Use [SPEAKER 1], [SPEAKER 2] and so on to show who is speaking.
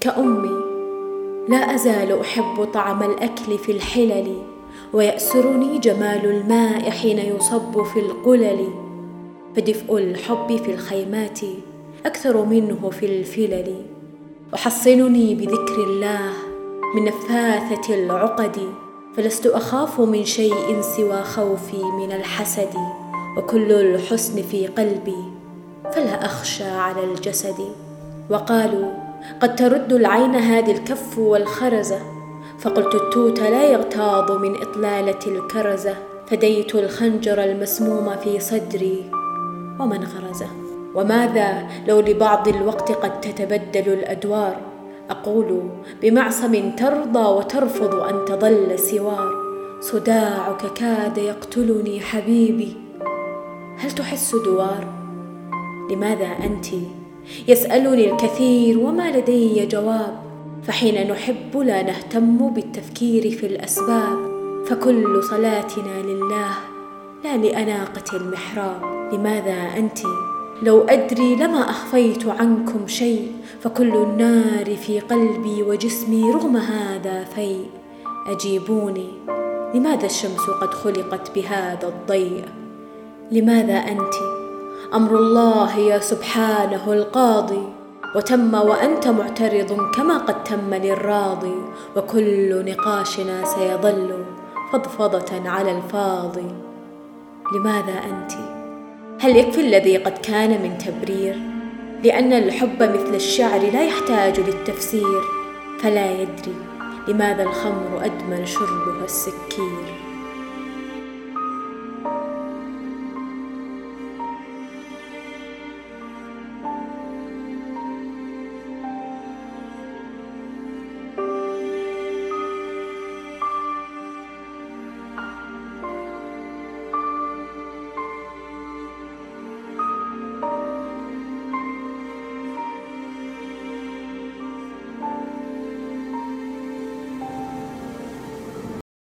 [SPEAKER 1] كأمي لا أزال أحب طعم الأكل في الحلل ويأسرني جمال الماء حين يصب في القلل. فدفء الحب في الخيمات أكثر منه في الفلل. أحصنني بذكر الله من نفاثة العقد فلست أخاف من شيء سوى خوفي من الحسد. وكل الحسن في قلبي فلا أخشى على الجسد. وقالوا قد ترد العين هذه الكف والخرزة فقلت التوت لا يغتاظ من إطلالة الكرزة فديت الخنجر المسموم في صدري ومن غرزه وماذا لو لبعض الوقت قد تتبدل الأدوار؟ أقول بمعصم ترضى وترفض أن تظل سوار. صداعك كاد يقتلني حبيبي. هل تحس دوار؟ لماذا أنتِ يسألني الكثير وما لدي جواب فحين نحب لا نهتم بالتفكير في الأسباب فكل صلاتنا لله لا لأناقة المحراب. لماذا أنت؟ لو أدري لما أخفيت عنكم شيء فكل النار في قلبي وجسمي رغم هذا في أجيبوني لماذا الشمس قد خلقت بهذا الضيء؟ لماذا أنتِ؟ أمر الله يا سبحانه القاضي. وتم وأنت معترض كما قد تم للراضي. وكل نقاشنا سيظل فضفضة على الفاضي. لماذا أنت؟ هل يكفي الذي قد كان من تبرير؟ لأن الحب مثل الشعر لا يحتاج للتفسير. فلا يدري لماذا الخمر ادمن شربها السكير.